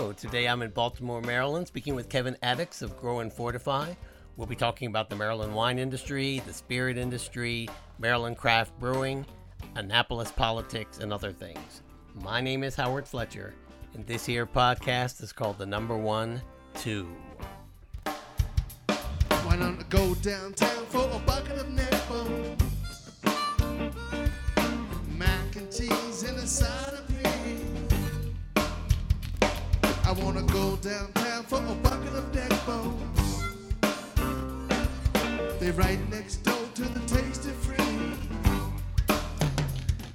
Today I'm in Baltimore, Maryland, speaking with Kevin Atticks of Grow and Fortify. We'll be talking about the Maryland wine industry, the spirit industry, Maryland craft brewing, Annapolis politics, and other things. My name is Howard Fletcher, and this here podcast is called The Number One Two. Why not go downtown for a bucket of neck? Mac and cheese and a side I wanna go downtown for a bucket of neck bones. They right next door to the Tasty Free.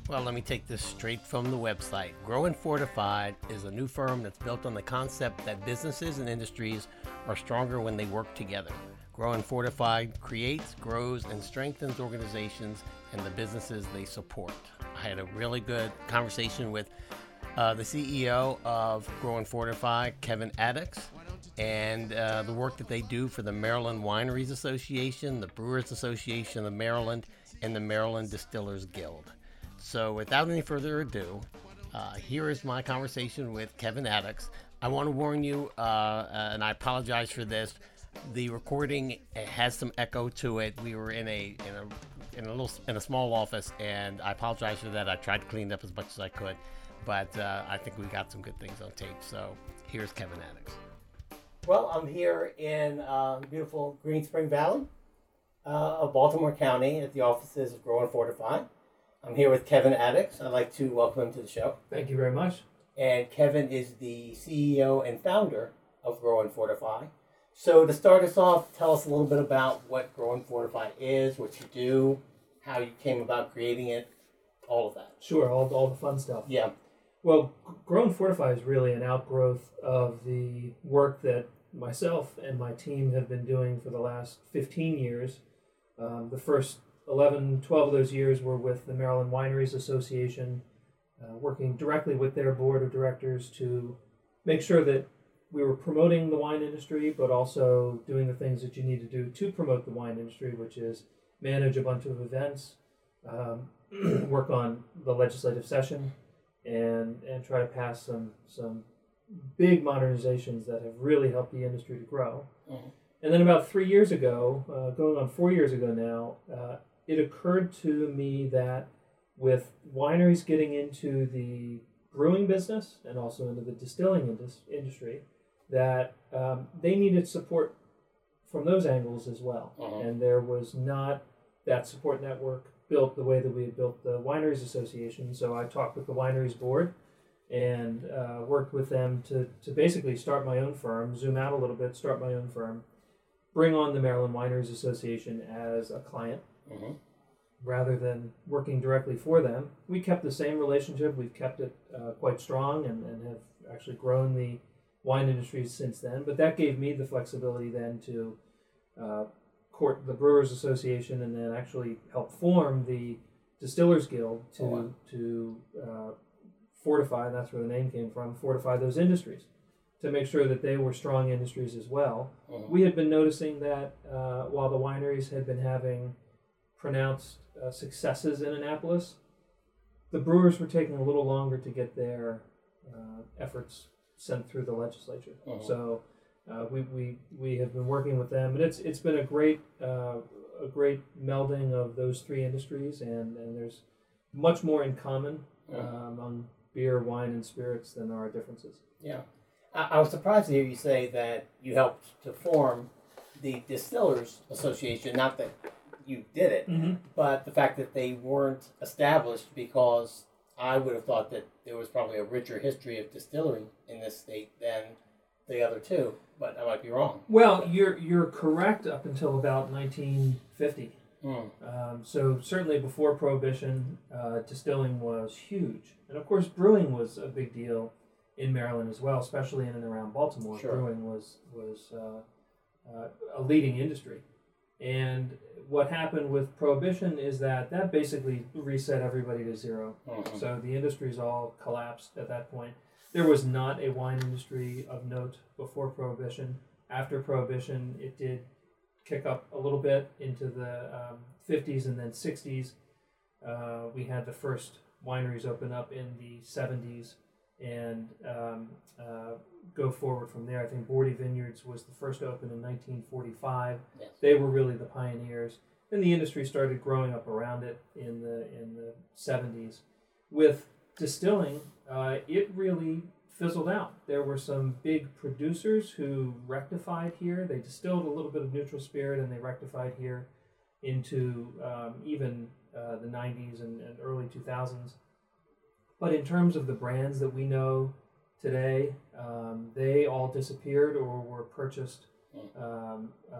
Well, let me take this straight from the website. Grow and Fortified is a new firm that's built on the concept that businesses and industries are stronger when they work together. Grow and Fortified creates, grows, and strengthens organizations and the businesses they support. I had a really good conversation with uh, the CEO of Grow and Fortify, Kevin Atticks, and uh, the work that they do for the Maryland Wineries Association, the Brewers Association of Maryland, and the Maryland Distillers Guild. So, without any further ado, uh, here is my conversation with Kevin Atticks. I want to warn you, uh, and I apologize for this. The recording has some echo to it. We were in a in a in a little in a small office, and I apologize for that. I tried to clean it up as much as I could, but uh, I think we got some good things on tape. So here's Kevin Atticks. Well, I'm here in uh, beautiful Green Spring Valley uh, of Baltimore County at the offices of Grow and Fortify. I'm here with Kevin Atticks. I'd like to welcome him to the show. Thank you very much. And Kevin is the CEO and founder of Grow and Fortify. So to start us off, tell us a little bit about what Grow and Fortify is, what you do, how you came about creating it, all of that. Sure, all, all the fun stuff. Yeah. Well, Grow and Fortify is really an outgrowth of the work that myself and my team have been doing for the last 15 years. Um, the first 11, 12 of those years were with the Maryland Wineries Association, uh, working directly with their board of directors to make sure that we were promoting the wine industry, but also doing the things that you need to do to promote the wine industry, which is manage a bunch of events, um, work on the legislative session, and and try to pass some some big modernizations that have really helped the industry to grow. Mhm. And then about three years ago, uh, going on four years ago now, uh, it occurred to me that with wineries getting into the brewing business and also into the distilling indus- industry, that um, they needed support from those angles as well. Mhm. And there was not that support network built the way that we had built the Wineries Association. So I talked with the Wineries Board and uh, worked with them to, to basically start my own firm, zoom out a little bit, start my own firm, bring on the Maryland Wineries Association as a client Mm-hmm. rather than working directly for them. We kept the same relationship. We've kept it uh, quite strong and, and have actually grown the wine industry since then. But that gave me the flexibility then to uh, court the Brewers Association and then actually help form the Distillers Guild to Oh, wow. to uh, fortify. That's where the name came from. Fortify those industries to make sure that they were strong industries as well. Mhm. We had been noticing that uh, while the wineries had been having pronounced uh, successes in Annapolis, the brewers were taking a little longer to get their uh, efforts sent through the legislature. Mhm. So uh, we, we, we have been working with them, and it's it's been a great uh, a great melding of those three industries, and, and there's much more in common uh, Mhm. among beer, wine, and spirits than there are differences. Yeah. I, I was surprised to hear you say that you helped to form the Distillers Association. Not that you did it, Mm-hmm. but the fact that they weren't established because I would have thought that there was probably a richer history of distillery in this state than the other two. But I might be wrong. Well, you're you're correct up until about 1950. Mm. Um, so certainly before Prohibition, uh, distilling was huge, and of course brewing was a big deal in Maryland as well, especially in and around Baltimore. Sure. Brewing was was uh, uh, a leading industry, and what happened with Prohibition is that that basically reset everybody to 0 Mhm. So the industries all collapsed at that point. There was not a wine industry of note before Prohibition. After Prohibition, it did kick up a little bit into the um, 50s and then 60s. Uh, we had the first wineries open up in the 70s. and um, uh, go forward from there. I think Boordy Vineyards was the first to open in 1945. Yes. They were really the pioneers. Then the industry started growing up around it in the in the 70s. With distilling, uh, it really fizzled out. There were some big producers who rectified here. They distilled a little bit of neutral spirit and they rectified here into um, even uh, the 90s and, and early 2000s. But in terms of the brands that we know today, um, they all disappeared or were purchased. Um, uh,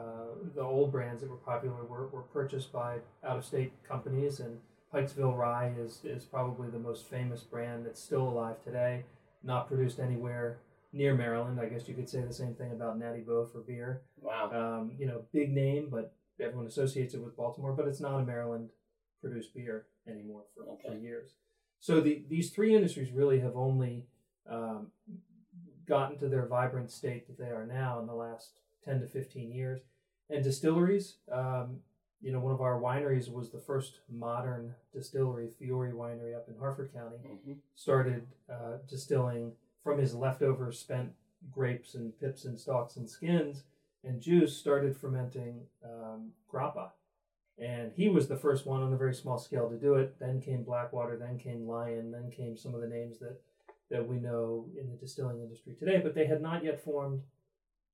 the old brands that were popular were, were purchased by out of state companies, and Pikesville Rye is, is probably the most famous brand that's still alive today, not produced anywhere near Maryland. I guess you could say the same thing about Natty Boh for beer. Wow. Um, you know, big name, but everyone associates it with Baltimore, but it's not a Maryland produced beer anymore for, for years. So the, these three industries really have only um, gotten to their vibrant state that they are now in the last 10 to 15 years. And distilleries, um, you know, one of our wineries was the first modern distillery, Fiore Winery up in Harford County hmm started uh, distilling from his leftover spent grapes and pips and stalks and skins and juice, started fermenting um, grappa. And he was the first one on a very small scale to do it. Then came Blackwater, then came Lyon, then came some of the names that, that we know in the distilling industry today. But they had not yet formed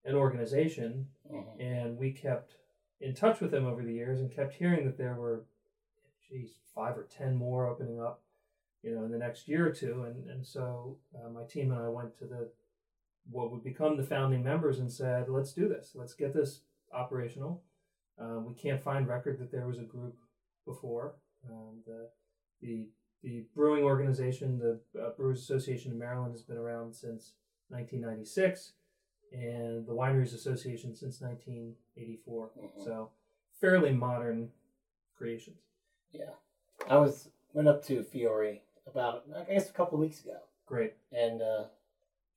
an organization hmm and we kept in touch with them over the years and kept hearing that there were geez five or ten more opening up you know in the next year or two. And and so uh, my team and i went to the what would become the founding members and said let's do this. Let's get this operational. Um, we can't find record that there was a group before. Um, the the the brewing organization the uh, brewers association of maryland has been around since 1996 and the Wineries Association since 1984. Mhm. So fairly modern creations. Yeah. I was went up to Fiore about I guess a couple of weeks ago Great. and uh,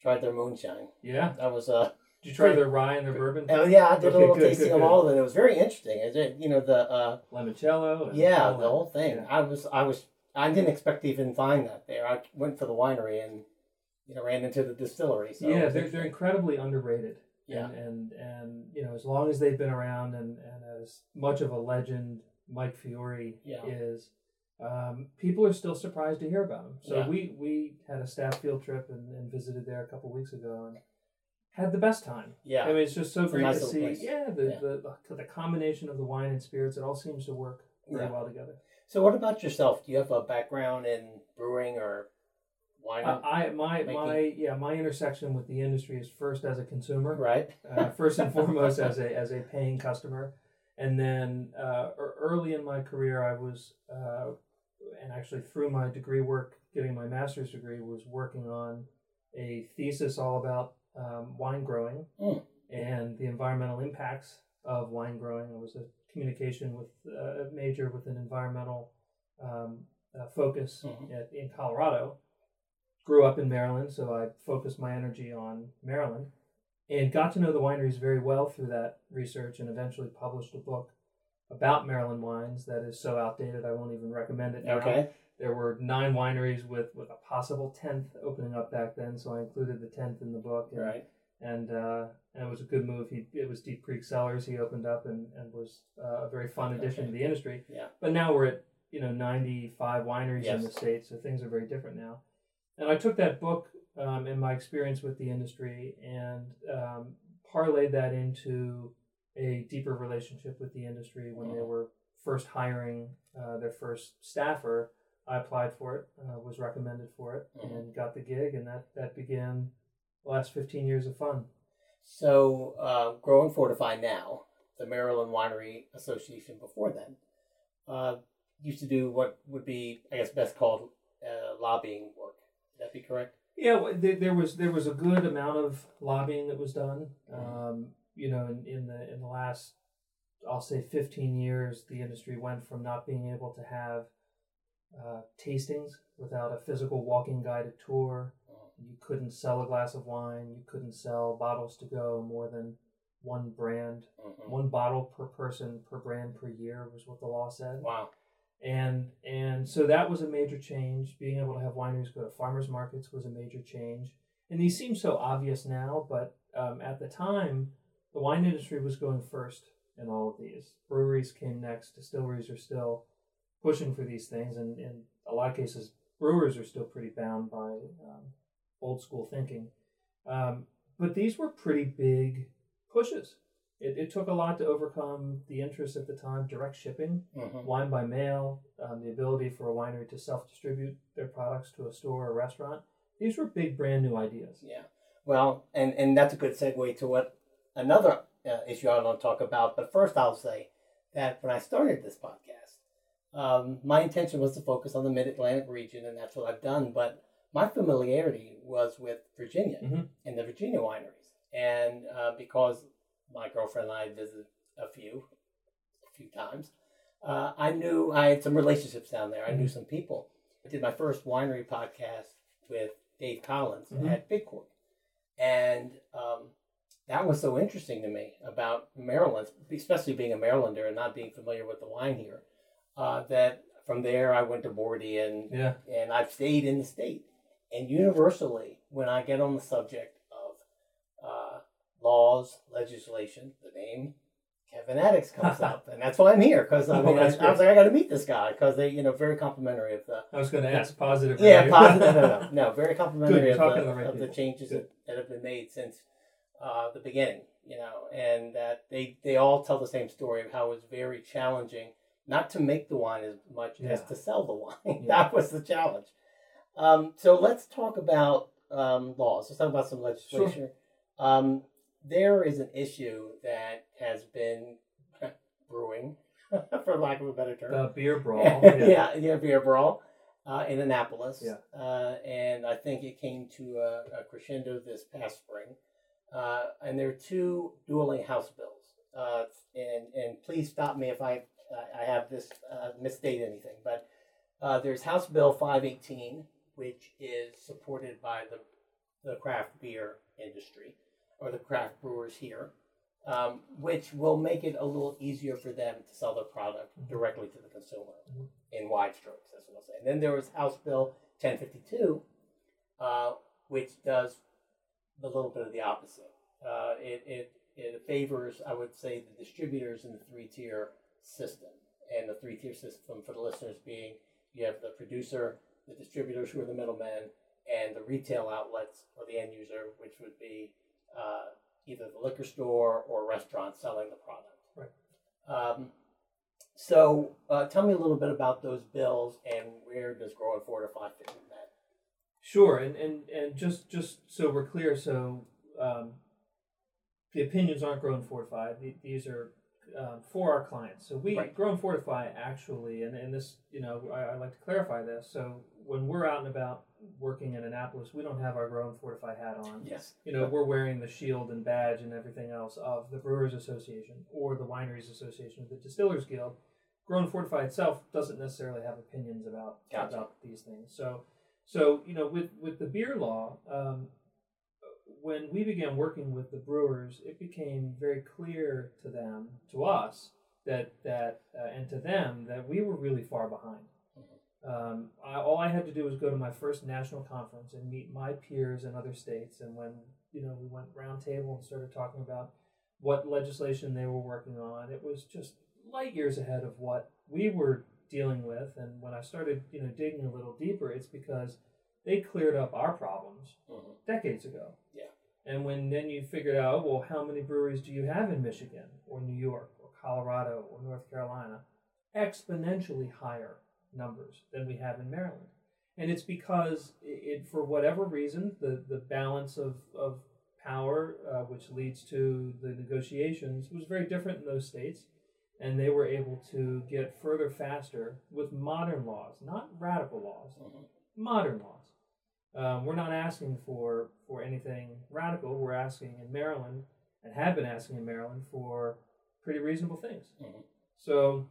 tried their moonshine. Yeah. That was uh Did you try their rye and their bourbon? oh yeah I did Okay, a little good, tasting good, of good. all of it. It was very interesting. It did, you know the uh Limoncello. yeah the whole thing. Yeah. I was I was I didn't expect to even find that there. I went for the winery and you know ran into the distillery. So yeah, they're, they're incredibly underrated. Yeah. And, and and you know, as long as they've been around and, and as much of a legend Mike Fiore Yeah. is, um, people are still surprised to hear about him. So Yeah. we we had a staff field trip and, and visited there a couple weeks ago and had the best time. yeah I mean, it's just so It's great nice to see. place. Yeah, the, Yeah. The, the the combination of the wine and spirits, it all seems to work very Yeah. well together. So what about yourself? Do you have a background in brewing or wine? Uh, I my my yeah my intersection with the industry is first as a consumer, right. uh, first and foremost as a as a paying customer, and then uh, early in my career I was uh, and actually through my degree work, getting my master's degree, was working on a thesis all about um, wine growing Mm. and the environmental impacts of wine growing. I was a communication with uh, a major with an environmental um, uh, focus Mhm. at, in Colorado. Grew up in Maryland, so I focused my energy on Maryland and got to know the wineries very well through that research and eventually published a book about Maryland wines that is so outdated I won't even recommend it now. Okay. There were nine wineries with, with a possible tenth opening up back then, so I included the tenth in the book. And, Right. and uh, and it was a good move. He it was Deep Creek Cellars. He opened up and, and was uh, a very fun addition Okay. to the industry. Yeah. But now we're at you know ninety five wineries in the state, so things are very different now. And I took that book um, and my experience with the industry and um, parlayed that into a deeper relationship with the industry when they Mhm. were first hiring uh, their first staffer. I applied for it, uh, was recommended for it, Mhm. and got the gig, and that that began the last fifteen years of fun. So, uh, Grow and Fortify now, the Maryland Winery Association before then, uh, used to do what would be, I guess, best called uh, lobbying that be correct? Yeah, there, was there was a good amount of lobbying that was done. Um, you know, in, in the in the last, I'll say, fifteen years, the industry went from not being able to have uh, tastings without a physical walking guided tour. You couldn't sell a glass of wine. You couldn't sell bottles to go more than one brand, Mhm. one bottle per person per brand per year was what the law said. Wow. And and so that was a major change. Being able to have wineries go to farmers markets was a major change. And these seem so obvious now, but um, at the time, the wine industry was going first in all of these. Breweries came next. Distilleries are still pushing for these things, and in a lot of cases, brewers are still pretty bound by um, old school thinking. Um, but these were pretty big pushes. It, it took a lot to overcome the interest at the time, direct shipping, Mhm. wine by mail, um, the ability for a winery to self distribute their products to a store or restaurant. These were big, brand new ideas. Yeah. Well, and, and that's a good segue to what another uh, issue I want to talk about. But first, I'll say that when I started this podcast, um, my intention was to focus on the Mid Atlantic region, and that's what I've done. But my familiarity was with Virginia Mhm. and the Virginia wineries. And uh, because my girlfriend and I visited a few, a few times, uh, I knew I had some relationships down there. I knew some people. I did my first winery podcast with Dave Collins Mhm. at Big Cork. And um, that was so interesting to me about Maryland, especially being a Marylander and not being familiar with the wine here. Uh, that from there I went to Boordy and Yeah. and I've stayed in the state. And universally, when I get on the subject laws, legislation, the name Kevin Atticks comes up, and that's why I'm here because I Oh, mean, I, I was like, I got to meet this guy because they, you know, very complimentary of the I was going to ask positive. yeah, positive. No, no, no, very complimentary of, the, the right of the changes that, that have been made since uh, the beginning. You know, and that they they all tell the same story of how it was very challenging not to make the wine as much as to sell the wine. Yeah. that was the challenge. Um, so let's talk about um, laws. Let's talk about some legislation. Um, there is an issue that has been brewing, for lack of a better term The beer brawl. yeah, yeah, beer brawl uh, in Annapolis. Yeah. Uh, and I think it came to a, a crescendo this past spring. Uh, and there are two dueling House bills. Uh, and and please stop me if I I have this uh, misstate anything. But uh, there's House Bill 518, which is supported by the the craft beer industry or the craft brewers here um, which will make it a little easier for them to sell their product directly to the consumer Mhm. in wide strokes, as we'll say. And then there was House Bill 1052, uh, which does a little bit of the opposite. Uh, it, it, it favors, I would say, the distributors in the three tier system. And the three tier system for the listeners being you have the producer, the distributors who are the middlemen, and the retail outlets or the end user, which would be uh, either the liquor store or restaurant selling the product. Right. Um, so, uh, tell me a little bit about those bills and where does Grow and Fortify fit in that? Sure, and, and, and just just so we're clear, so um, the opinions aren't grown fortified. The- These are um, for our clients. So we Right. grow and fortify actually, and, and this, you know, I, I like to clarify this. So when we're out and about working in Annapolis, we don't have our grow and fortify hat on. Yes. You know, we're wearing the shield and badge and everything else of the Brewers Association or the Wineries Association, or the Distillers Guild. Grow and Fortify itself doesn't necessarily have opinions about Gotcha. about these things. So, so you know, with with the beer law, um, when we began working with the brewers, it became very clear to them, to us, that that uh, and to them that we were really far behind. Um, I, all I had to do was go to my first national conference and meet my peers in other states. And when you know we went round table and started talking about what legislation they were working on, it was just light years ahead of what we were dealing with. And when I started, you know, digging a little deeper, it's because they cleared up our problems Mhm. decades ago. Yeah. And when then you figured out, well, how many breweries do you have in Michigan or New York or Colorado or North Carolina? Exponentially higher numbers than we have in Maryland. And it's because it, for whatever reason, the, the balance of, of power, uh, which leads to the negotiations, was very different in those states. And they were able to get further faster with modern laws, not radical laws, Mhm. modern laws. Um, we're not asking for for anything radical. We're asking in Maryland, and have been asking in Maryland for pretty reasonable things. Mhm. So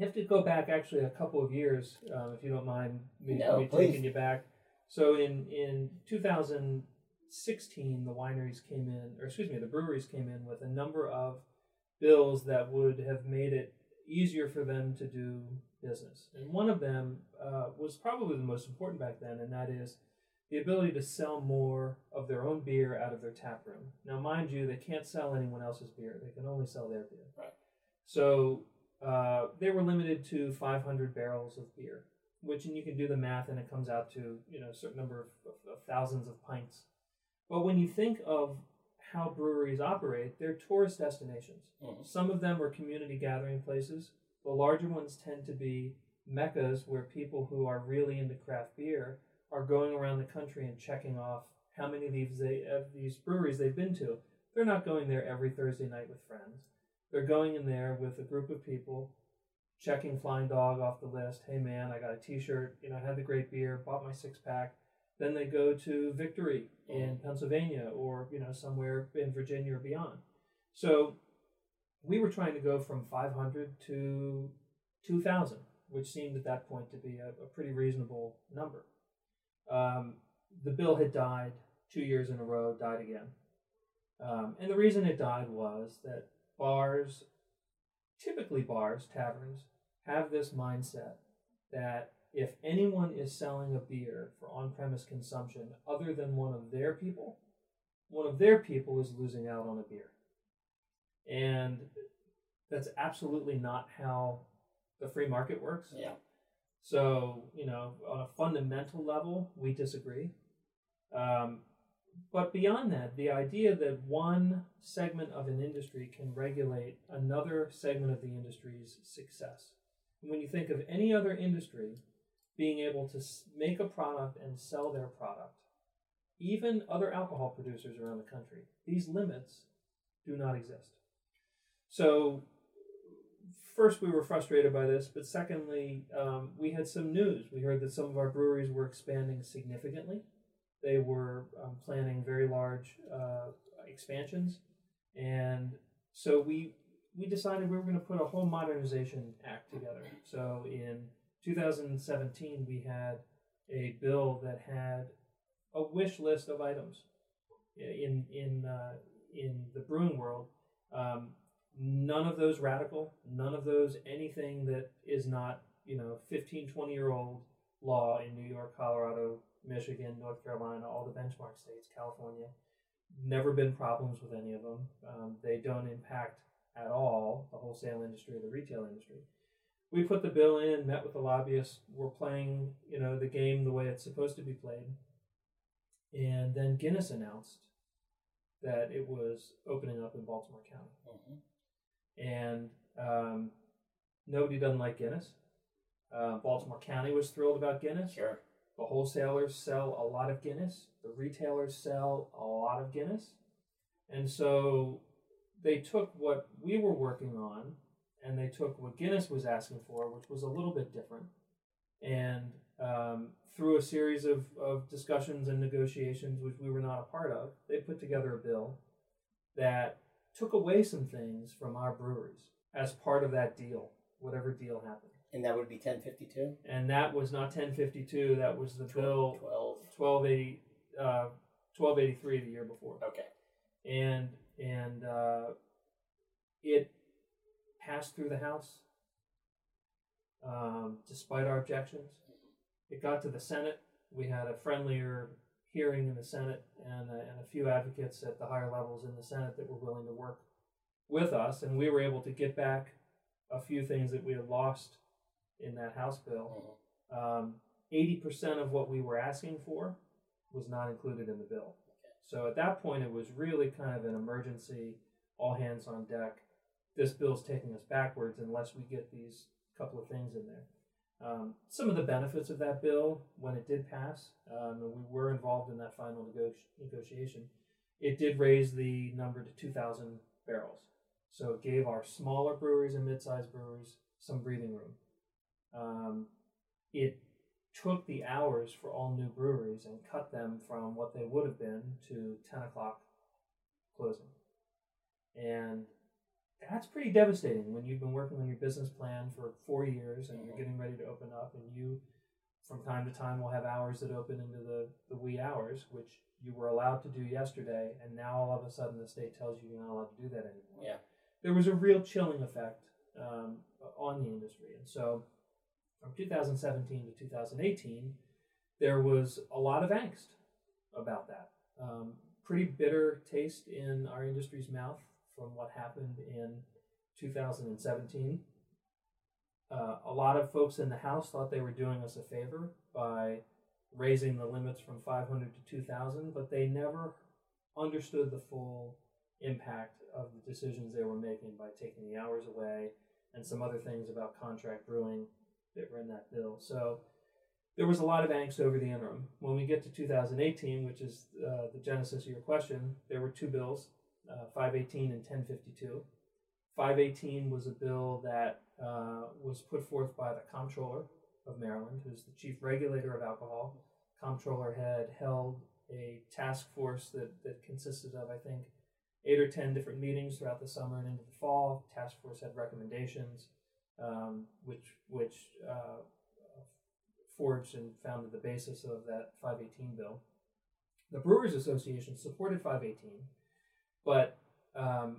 have to go back actually a couple of years, um, if you don't mind me, No, me taking you back. So in in 2016, the wineries came in, or excuse me, the breweries came in with a number of bills that would have made it easier for them to do business. And one of them uh, was probably the most important back then, and that is the ability to sell more of their own beer out of their tap room. Now, mind you, they can't sell anyone else's beer; they can only sell their beer. Right. So uh, they were limited to 500 barrels of beer, which, and you can do the math, and it comes out to you know a certain number of, of, of thousands of pints. But when you think of how breweries operate, they're tourist destinations. Mhm. Some of them are community gathering places. The larger ones tend to be meccas where people who are really into craft beer are going around the country and checking off how many of these they, of these breweries they've been to. They're not going there every Thursday night with friends. They're going in there with a group of people, checking Flying Dog off the list. Hey man, I got a T-shirt. You know, I had the great beer, bought my six pack. Then they go to Victory in Pennsylvania or you know somewhere in Virginia or beyond. So we were trying to go from 500 to 2,000, which seemed at that point to be a, a pretty reasonable number. Um, the bill had died two years in a row, died again. Um, and the reason it died was that bars, typically bars, taverns, have this mindset that if anyone is selling a beer for on premise consumption other than one of their people, one of their people is losing out on a beer. And that's absolutely not how the free market works. Yeah. So, you know, on a fundamental level, we disagree. Um, but beyond that, the idea that one segment of an industry can regulate another segment of the industry's success. When you think of any other industry being able to make a product and sell their product, even other alcohol producers around the country, these limits do not exist. So, first, we were frustrated by this, but secondly, um, we had some news. We heard that some of our breweries were expanding significantly. They were um, planning very large uh, expansions, and so we we decided we were going to put a whole modernization act together. So in 2017, we had a bill that had a wish list of items in in uh, in the brewing world. Um, none of those radical, none of those anything that is not you know 15, 20 year old law in New York, Colorado, Michigan, North Carolina, all the benchmark states, California. Never been problems with any of them. Um, they don't impact at all the wholesale industry or the retail industry. We put the bill in, met with the lobbyists. We're playing, you know, the game the way it's supposed to be played. And then Guinness announced that it was opening up in Baltimore County Mhm. and um, nobody doesn't like Guinness. Uh, Baltimore County was thrilled about Guinness. Sure. The wholesalers sell a lot of Guinness. The retailers sell a lot of Guinness, and so they took what we were working on, and they took what Guinness was asking for, which was a little bit different, and um, through a series of, of discussions and negotiations, which we were not a part of, they put together a bill that took away some things from our breweries as part of that deal, whatever deal happened. And that would be 1052? And that was not 1052, that was the bill 12. 1280, uh, 1283 the year before. Okay. And, and uh, it passed through the House um, despite our objections. It got to the Senate. We had a friendlier hearing in the Senate and, uh, and a few advocates at the higher levels in the Senate that were willing to work with us, and we were able to get back a few things that we had lost in that House bill. Mhm. Um, 80% of what we were asking for was not included in the bill. So at that point, it was really kind of an emergency, all hands on deck. This bill's taking us backwards unless we get these couple of things in there. Um, some of the benefits of that bill, when it did pass, um, and we were involved in that final nego- negotiation, it did raise the number to 2,000 barrels. So it gave our smaller breweries and mid-sized breweries some breathing room. Um, it took the hours for all new breweries and cut them from what they would have been to 10 o'clock closing. And that's pretty devastating when you've been working on your business plan for four years and you're getting ready to open up and you from time to time will have hours that open into the, the wee hours which you were allowed to do yesterday and now all of a sudden the state tells you you're not allowed to do that anymore Yeah. there was a real chilling effect um, on the industry. And so from 2017 to 2018, there was a lot of angst about that. Um, pretty bitter taste in our industry's mouth from what happened in 2017. Uh, a lot of folks in the House thought they were doing us a favor by raising the limits from 500 to 2,000, but they never understood the full impact of the decisions they were making by taking the hours away and some other things about contract brewing that were in that bill. So there was a lot of angst over the interim. When we get to 2018, which is uh, the genesis of your question, there were two bills, uh, 518 and 1052. 518 was a bill that uh, was put forth by the comptroller of Maryland, who's the chief regulator of alcohol. Comptroller had held a task force that, that consisted of, I think, eight or ten different meetings throughout the summer and into the fall. Task force had recommendations, um, which which uh, forged and founded the basis of that 518 bill. The Brewers Association supported 518, but um,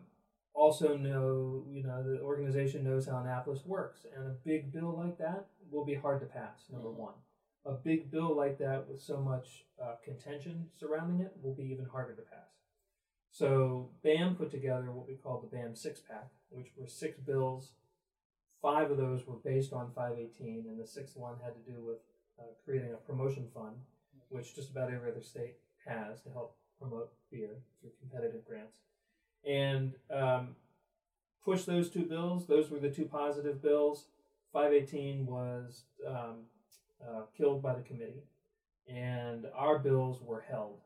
also know you know the organization knows how Annapolis works, and a big bill like that will be hard to pass. Number Mhm. one, a big bill like that with so much uh, contention surrounding it will be even harder to pass. So BAM put together what we call the BAM six pack, which were six bills. Five of those were based on 518, and the sixth one had to do with uh, creating a promotion fund, which just about every other state has to help promote beer through competitive grants. And um, push those two bills. Those were the two positive bills. 518 was um, uh, killed by the committee, and our bills were held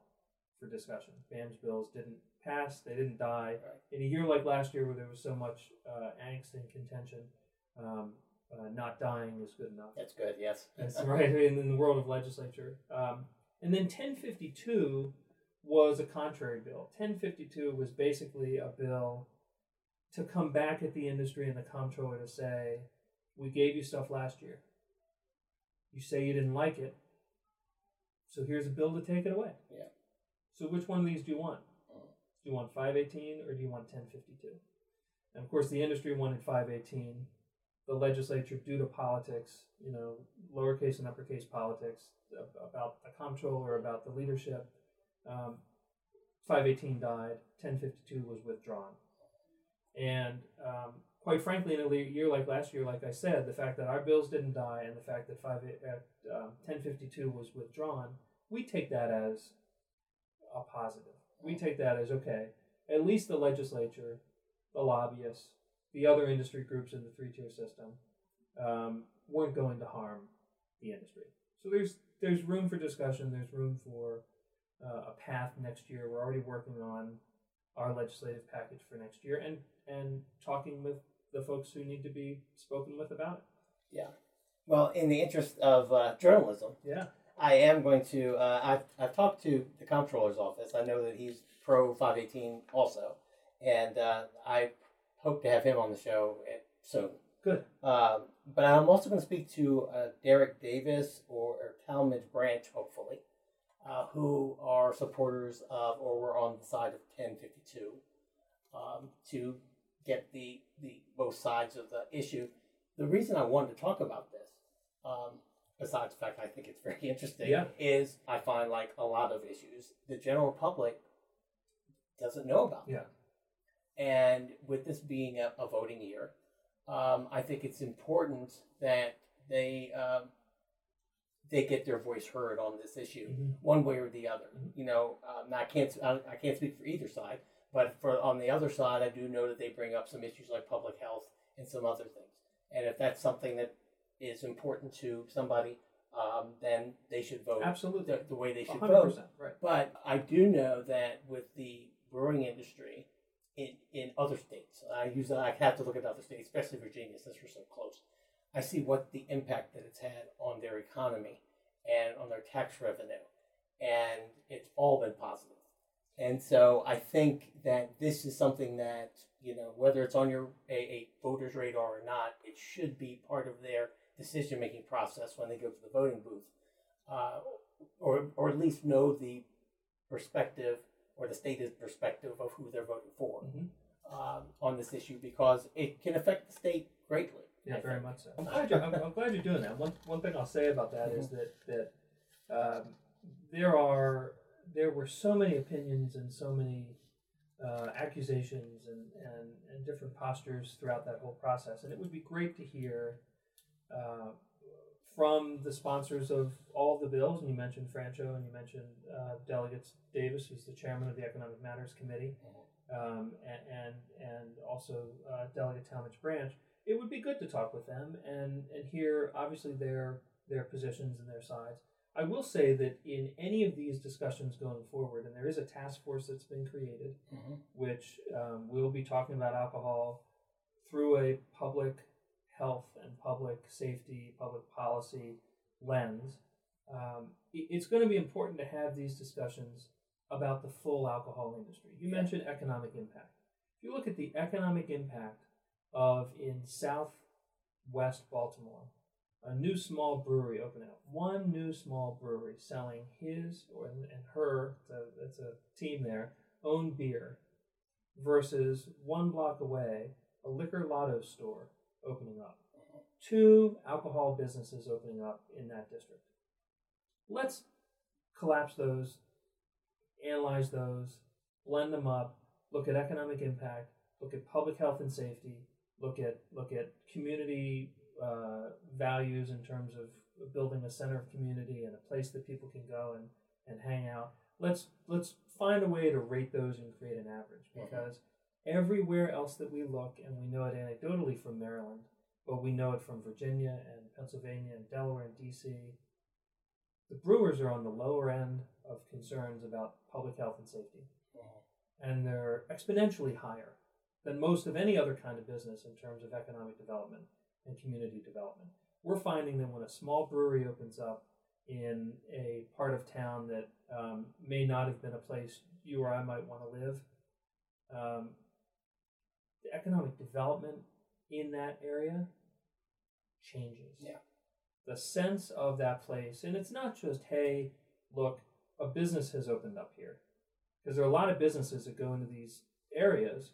for discussion. BAM's bills didn't pass, they didn't die. In a year like last year, where there was so much uh, angst and contention, um, uh, not dying is good enough. That's good. Yes. That's right in, in the world of legislature. Um, and then 1052 was a contrary bill. 1052 was basically a bill to come back at the industry and the comptroller to say, we gave you stuff last year. You say you didn't like it. So here's a bill to take it away. Yeah. So which one of these do you want? Mm. Do you want 518 or do you want 1052? And of course, the industry wanted 518. The legislature, due to politics, you know, lowercase and uppercase politics about the comptroller, or about the leadership, um, 518 died. 1052 was withdrawn. And um, quite frankly, in a year like last year, like I said, the fact that our bills didn't die and the fact that 5, uh, um, 1052 was withdrawn, we take that as a positive. We take that as okay. At least the legislature, the lobbyists, the other industry groups in the three tier system um, weren't going to harm the industry. So there's there's room for discussion. There's room for uh, a path next year. We're already working on our legislative package for next year and and talking with the folks who need to be spoken with about it. Yeah. Well, in the interest of uh, journalism, Yeah. I am going to. Uh, I've, I've talked to the comptroller's office. I know that he's pro 518 also, and uh, I hope to have him on the show at, soon. Good. Um, but I'm also going to speak to uh, Dereck Davis or, or Talmadge Branch, hopefully, uh, who are supporters of or were on the side of 1052 um, to get the, the both sides of the issue. The reason I wanted to talk about this, um, besides the fact I think it's very interesting, Yeah. is I find like a lot of issues the general public doesn't know about. Yeah. And with this being a, a voting year, um, I think it's important that they um, they get their voice heard on this issue, Mhm. one way or the other. Mhm. You know, um, I can't I, I can't speak for either side, but for on the other side, I do know that they bring up some issues like public health and some other things. And if that's something that is important to somebody, um, then they should vote Absolutely. the, the way they should 100%. vote. Right. But I do know that with the brewing industry in, in other states, I use I have to look at other states, especially Virginia, since we're so close. I see what the impact that it's had on their economy and on their tax revenue, and it's all been positive. And so I think that this is something that you know, whether it's on your a, a voter's radar or not, it should be part of their decision making process when they go to the voting booth, uh, or or at least know the perspective or the state's perspective of who they're voting for Mhm. um, on this issue because it can affect the state greatly. Yeah, I very think. much so. I'm glad you're, I'm, I'm glad you're doing that. One one thing I'll say about that is that that um, there are there were so many opinions and so many uh, accusations and, and and different postures throughout that whole process, and it would be great to hear. Uh, from the sponsors of all of the bills, and you mentioned Franchot, and you mentioned uh, Delegates Davis, who's the chairman of the Economic Matters Committee, um, and, and and also uh, Delegate Talmadge Branch. It would be good to talk with them and and hear obviously their their positions and their sides. I will say that in any of these discussions going forward, and there is a task force that's been created, Mhm. which um, will be talking about alcohol through a public health and public safety, public policy lens. Um, it's going to be important to have these discussions about the full alcohol industry. You mentioned economic impact. If you look at the economic impact of in southwest Baltimore, a new small brewery opening up, one new small brewery selling his or and her, it's a, it's a team there, own beer, versus one block away, a liquor lotto store opening up. Two alcohol businesses opening up in that district. Let's collapse those, analyze those, blend them up, look at economic impact, look at public health and safety, look at look at community uh, values in terms of building a center of community and a place that people can go and, and hang out. Let's let's find a way to rate those and create an average Mhm. because everywhere else that we look, and we know it anecdotally from Maryland, but we know it from Virginia and Pennsylvania and Delaware and DC. The brewers are on the lower end of concerns about public health and safety and they're exponentially higher than most of any other kind of business in terms of economic development and community development. We're finding that when a small brewery opens up in a part of town that um, may not have been a place you or I might want to live, um, the economic development in that area changes. Yeah. The sense of that place, and it's not just, hey, look, a business has opened up here because there are a lot of businesses that go into these areas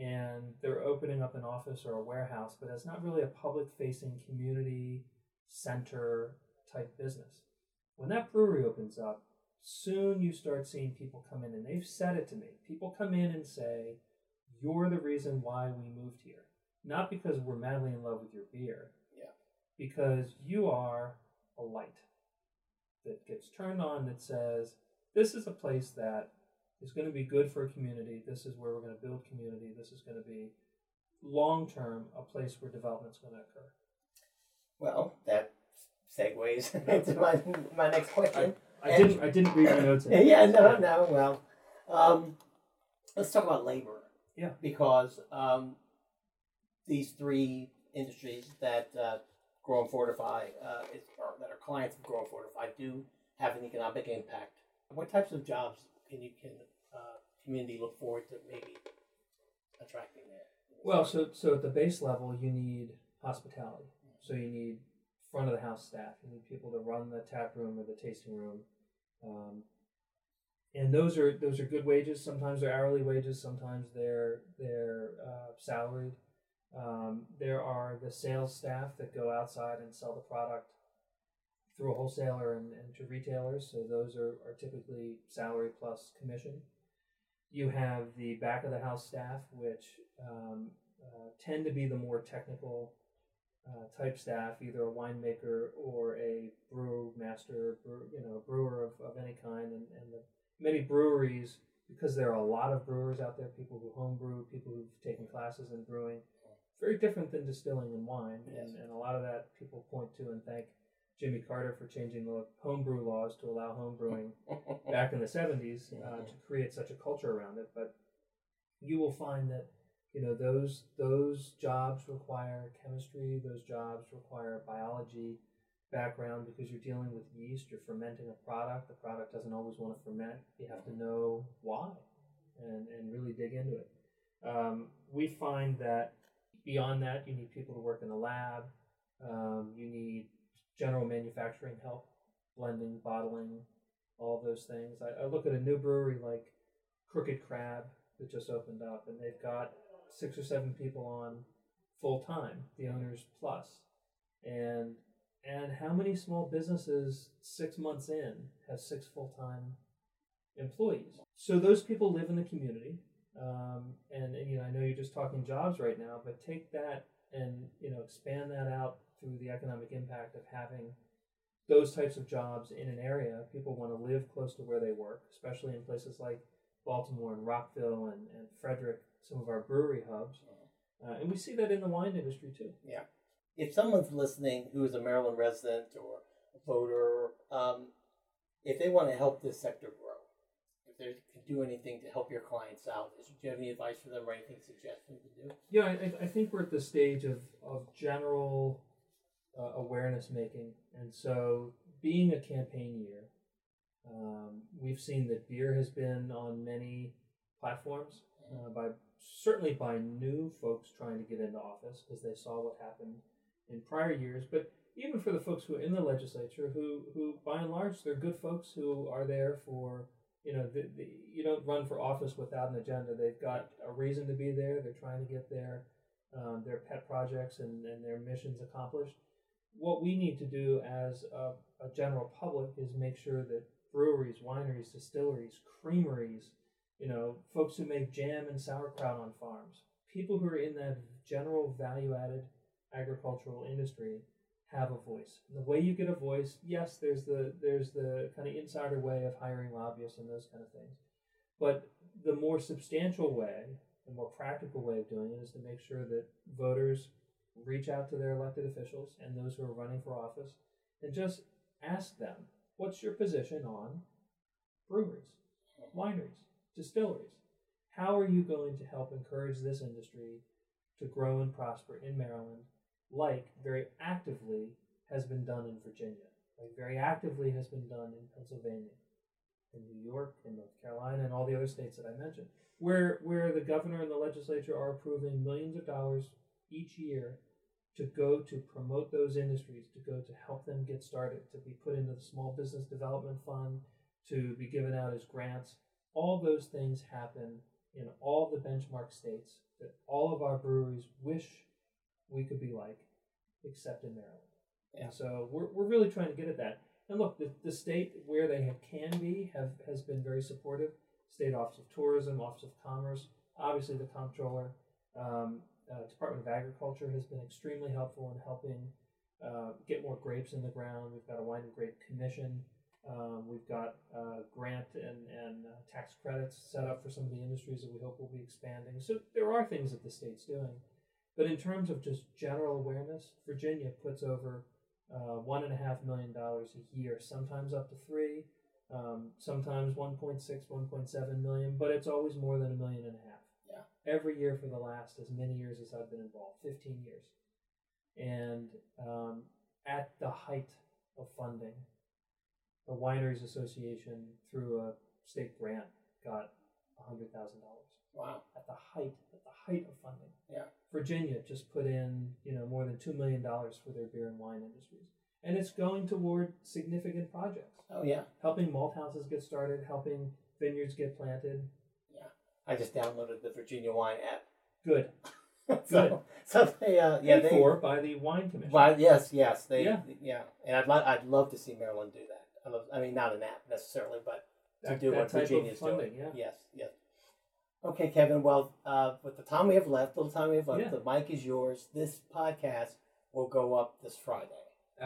and they're opening up an office or a warehouse, but it's not really a public facing community center type business. When that brewery opens up, soon you start seeing people come in, and they've said it to me. People come in and say, You're the reason why we moved here. Not because we're madly in love with your beer, Yeah. because you are a light that gets turned on that says, This is a place that is going to be good for a community. This is where we're going to build community. This is going to be long term a place where development's going to occur. Well, that segues into my my next question. I didn't. I didn't read my notes. yeah, no, no. Well, um, let's talk about labor. Yeah. Because um, these three industries that uh, Grow and Fortify, uh, is, or that are clients of Grow and Fortify, do have an economic impact. What types of jobs can you can uh, community look forward to maybe attracting there? Well, so so at the base level, you need hospitality. So you need front of the house staff. You need people to run the tap room or the tasting room, um, and those are those are good wages. Sometimes they're hourly wages. Sometimes they're they're uh, salaried. Um, there are the sales staff that go outside and sell the product through a wholesaler and, and to retailers. So those are, are typically salary plus commission. You have the back of the house staff, which um, uh, tend to be the more technical uh, type staff, either a winemaker or a brew master, brew, you know, brewer of, of any kind. And, and the many breweries, because there are a lot of brewers out there, people who homebrew, people who've taken classes in brewing, very different than distilling and wine. Yes. And, and a lot of that people point to and thank Jimmy Carter for changing the homebrew laws to allow homebrewing back in the 70s uh, to create such a culture around it. But you will find that you know those those jobs require chemistry. Those jobs require biology background because you're dealing with yeast. You're fermenting a product. The product doesn't always want to ferment. You have to know why and and really dig into it. Um, we find that beyond that, you need people to work in the lab. Um, you need general manufacturing help, blending, bottling, all those things. I, I look at a new brewery like Crooked Crab that just opened up, and they've got six or seven people on full time, the owners plus, and and how many small businesses six months in have six full time employees? So those people live in the community, um, and, and you know I know you're just talking jobs right now, but take that and you know expand that out through the economic impact of having those types of jobs in an area. People want to live close to where they work, especially in places like Baltimore and Rockville and, and Frederick, some of our brewery hubs. Uh, and we see that in the wine industry too. Yeah. If someone's listening who is a Maryland resident or a voter, um, if they want to help this sector grow, if they can do anything to help your clients out, do you have any advice for them or anything suggestions to do? Yeah, I, I think we're at the stage of, of general uh, awareness making. And so, being a campaign year, um, we've seen that beer has been on many platforms uh, by certainly by new folks trying to get into office because they saw what happened in prior years, but even for the folks who are in the legislature, who who by and large they're good folks who are there for you know the, the, you don't run for office without an agenda. They've got a reason to be there. They're trying to get their um, their pet projects and, and their missions accomplished. What we need to do as a, a general public is make sure that breweries, wineries, distilleries, creameries, you know, folks who make jam and sauerkraut on farms, people who are in that general value added agricultural industry have a voice. And the way you get a voice, yes, there's the there's the kind of insider way of hiring lobbyists and those kind of things. But the more substantial way, the more practical way of doing it is to make sure that voters reach out to their elected officials and those who are running for office and just ask them, what's your position on breweries, wineries, distilleries? How are you going to help encourage this industry to grow and prosper in Maryland, like very actively has been done in Virginia, like very actively has been done in Pennsylvania, in New York, in North Carolina, and all the other states that I mentioned, where where the governor and the legislature are approving millions of dollars each year to go to promote those industries, to go to help them get started, to be put into the Small Business Development Fund, to be given out as grants. All those things happen in all the benchmark states that all of our breweries wish we could be like, except in Maryland. Yeah. And so we're, we're really trying to get at that. And look, the, the state where they have, can be have has been very supportive. State Office of Tourism, Office of Commerce, obviously the comptroller, um, uh, Department of Agriculture has been extremely helpful in helping uh, get more grapes in the ground. We've got a wine and grape commission. Um, we've got uh, grant and, and uh, tax credits set up for some of the industries that we hope will be expanding. So there are things that the state's doing. But in terms of just general awareness, Virginia puts over uh, one and a half million dollars a year, sometimes up to three, um, sometimes 1.6, 1.7 million, but it's always more than a million and a half. Yeah. Every year for the last as many years as I've been involved, 15 years. And um, at the height of funding, the Wineries Association, through a state grant, got $100,000 Wow. at the height at the height of funding. Yeah. Virginia just put in, you know, more than two million dollars for their beer and wine industries. And it's going toward significant projects. Oh yeah. Helping malt houses get started, helping vineyards get planted. Yeah, I just downloaded the Virginia Wine app. Good. so, so they, uh, yeah, they. for by the wine commission. By, yes, yes, they, Yeah. yeah, and I'd, lo- I'd love to see Maryland do that. I, love, I mean, not an app necessarily, but to That- do that what Virginia's funding, doing. yeah. Yes, yes. Okay, Kevin. Well, uh, with the time we have left, little time we have left, Yeah. the mic is yours. This podcast will go up this Friday.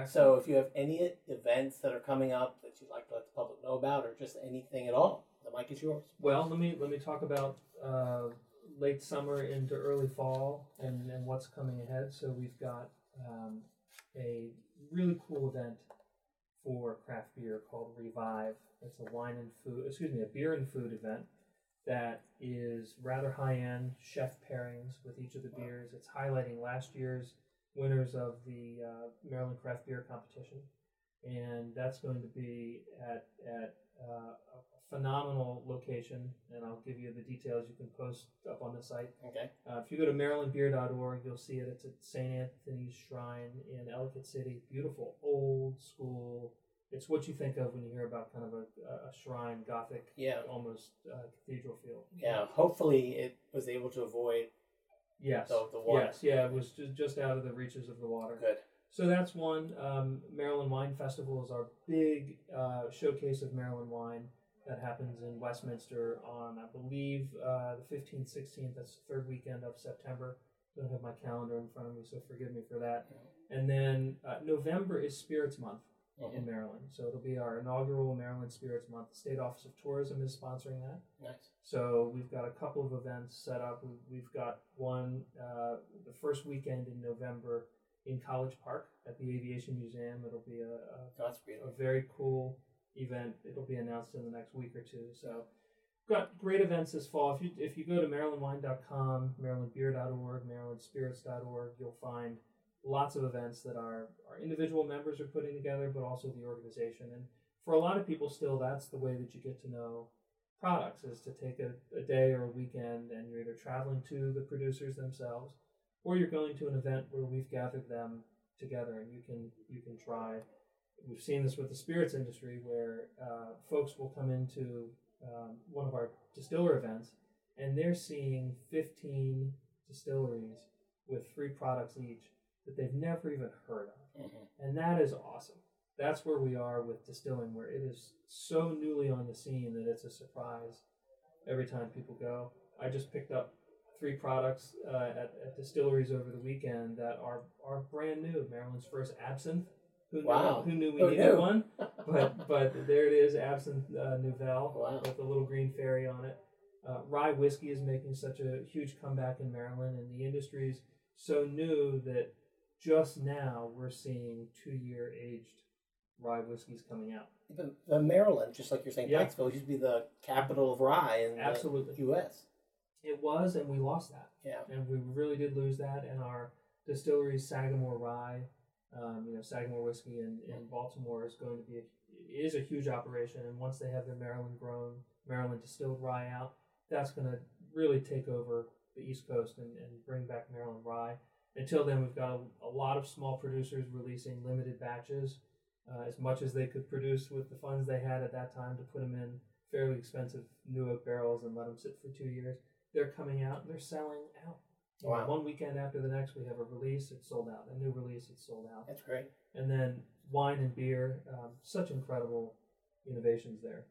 So if you have any events that are coming up that you'd like to let the public know about, or just anything at all, the mic is yours. Well, let me let me talk about uh, late summer into early fall and, and what's coming ahead. So we've got um, a really cool event for craft beer called Revive. It's a wine and food, excuse me, a beer and food event that is rather high end chef pairings with each of the beers. It's highlighting last year's winners of the uh, Maryland Craft Beer Competition, and that's going to be at at uh, a phenomenal location. And I'll give you the details. You can post up on the site. Okay. Uh, if you go to marylandbeer.org, you'll see it. It's at St. Anthony's Shrine in Ellicott City. Beautiful, old school. It's what you think of when you hear about kind of a, a shrine, Gothic, Yeah. almost uh, cathedral feel. Yeah. Hopefully, it was able to avoid Yes. The- the water. Yes. Yeah. It was just just out of the reaches of the water. Good. So that's one. Um, Maryland Wine Festival is our big uh, showcase of Maryland wine that happens in Westminster on, I believe, uh, the 15th, 16th. That's the third weekend of September. Don't have my calendar in front of me, so forgive me for that. And then uh, November is Spirits Month in Maryland. So it'll be our inaugural Maryland Spirits Month. The State Office of Tourism is sponsoring that. Nice. So we've got a couple of events set up. We- We've got one uh, the first weekend in November in College Park at the Aviation Museum. It'll be a, a, a very cool event. It'll be announced in the next week or two. So got great events this fall. If you if you go to marylandwine.com, marylandbeer.org, marylandspirits.org, you'll find lots of events that our, our individual members are putting together, but also the organization. And for a lot of people, still, that's the way that you get to know products is to take a, a day or a weekend and you're either traveling to the producers themselves or you're going to an event where we've gathered them together and you can you can try we've seen this with the spirits industry where uh, folks will come into um, one of our distiller events and they're seeing 15 distilleries with three products each that they've never even heard of Mhm. and that is awesome. That's where we are with distilling, where it is so newly on the scene that it's a surprise every time people go. I just picked up three products uh, at, at distilleries over the weekend that are are brand new. Maryland's first absinthe. Who knew, Wow. Who knew we Who needed knew? one? But but there it is, absinthe uh, Nouvelle Wow. with the little green fairy on it. Uh, rye whiskey is making such a huge comeback in Maryland, and the industry's so new that just now we're seeing two-year aged rye whiskeys coming out. The, the Maryland, just like you're saying, Yeah. Pikesville used to be the capital of rye in Absolutely. the U.S. It was, and we lost that, Yeah. and we really did lose that. And our distillery, Sagamore Rye, um, you know, Sagamore whiskey in, in Baltimore is going to be a, is a huge operation. And once they have their Maryland grown, Maryland distilled rye out, that's going to really take over the East Coast and, and bring back Maryland rye. Until then, we've got a, a lot of small producers releasing limited batches, uh, as much as they could produce with the funds they had at that time to put them in fairly expensive new oak barrels and let them sit for two years. They're coming out and they're selling out. Wow. One weekend after the next, we have a release, it's sold out. A new release, it's sold out. That's great. And then wine and beer, um, such incredible innovations there.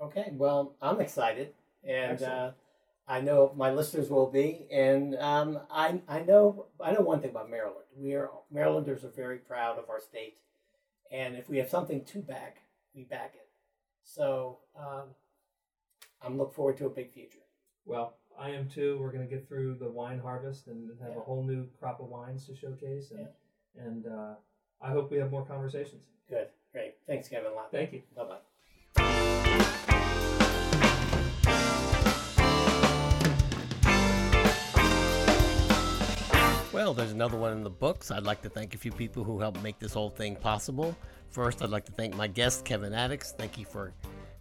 Okay, well, I'm excited, and uh, I know my listeners will be. And um, I I know I know one thing about Maryland. We are Marylanders are very proud of our state, and if we have something to back, we back it. So um, I'm looking forward to a big future. Well, I am too. We're going to get through the wine harvest and have Yeah. a whole new crop of wines to showcase. And, and uh, I hope we have more conversations. Good, great. Thanks, Kevin. A lot. Thank you. Bye bye. Well, there's another one in the books. I'd like to thank a few people who helped make this whole thing possible. First, I'd like to thank my guest, Kevin Atticks. Thank you for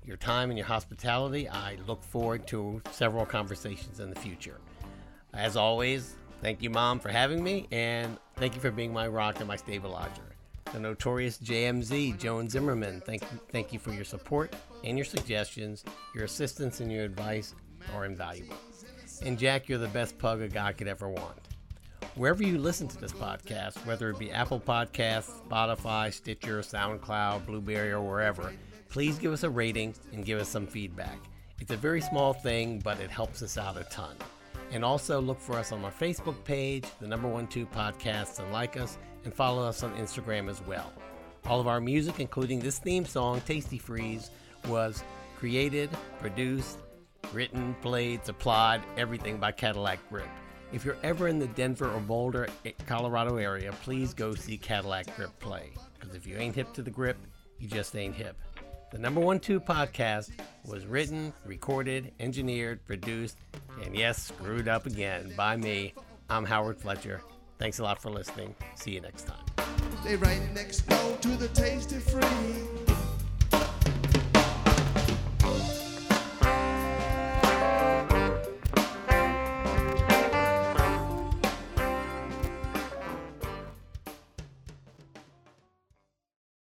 your time and your hospitality. I look forward to several conversations in the future. As always, thank you, Mom, for having me, and thank you for being my rock and my stabilizer. The notorious JMZ, Joan Zimmerman, thank, thank you for your support and your suggestions. Your assistance and your advice are invaluable. And Jack, you're the best pug a guy could ever want. Wherever you listen to this podcast, whether it be Apple Podcasts, Spotify, Stitcher, SoundCloud, Blubrry, or wherever, please give us a rating and give us some feedback. It's a very small thing, but it helps us out a ton. And also look for us on our Facebook page, the number one two podcasts, and like us, and follow us on Instagram as well. All of our music, including this theme song, Tasty Freeze, was created, produced, written, played, supplied, everything by Cadillac Grip. If you're ever in the Denver or Boulder, eh, Colorado area, please go see Cadillac Grip play. Because if you ain't hip to the grip, you just ain't hip. The number one two podcast was written, recorded, engineered, produced, and yes, screwed up again by me. I'm Howard Fletcher. Thanks a lot for listening. See you next time. Stay right next door to the Tasty Free.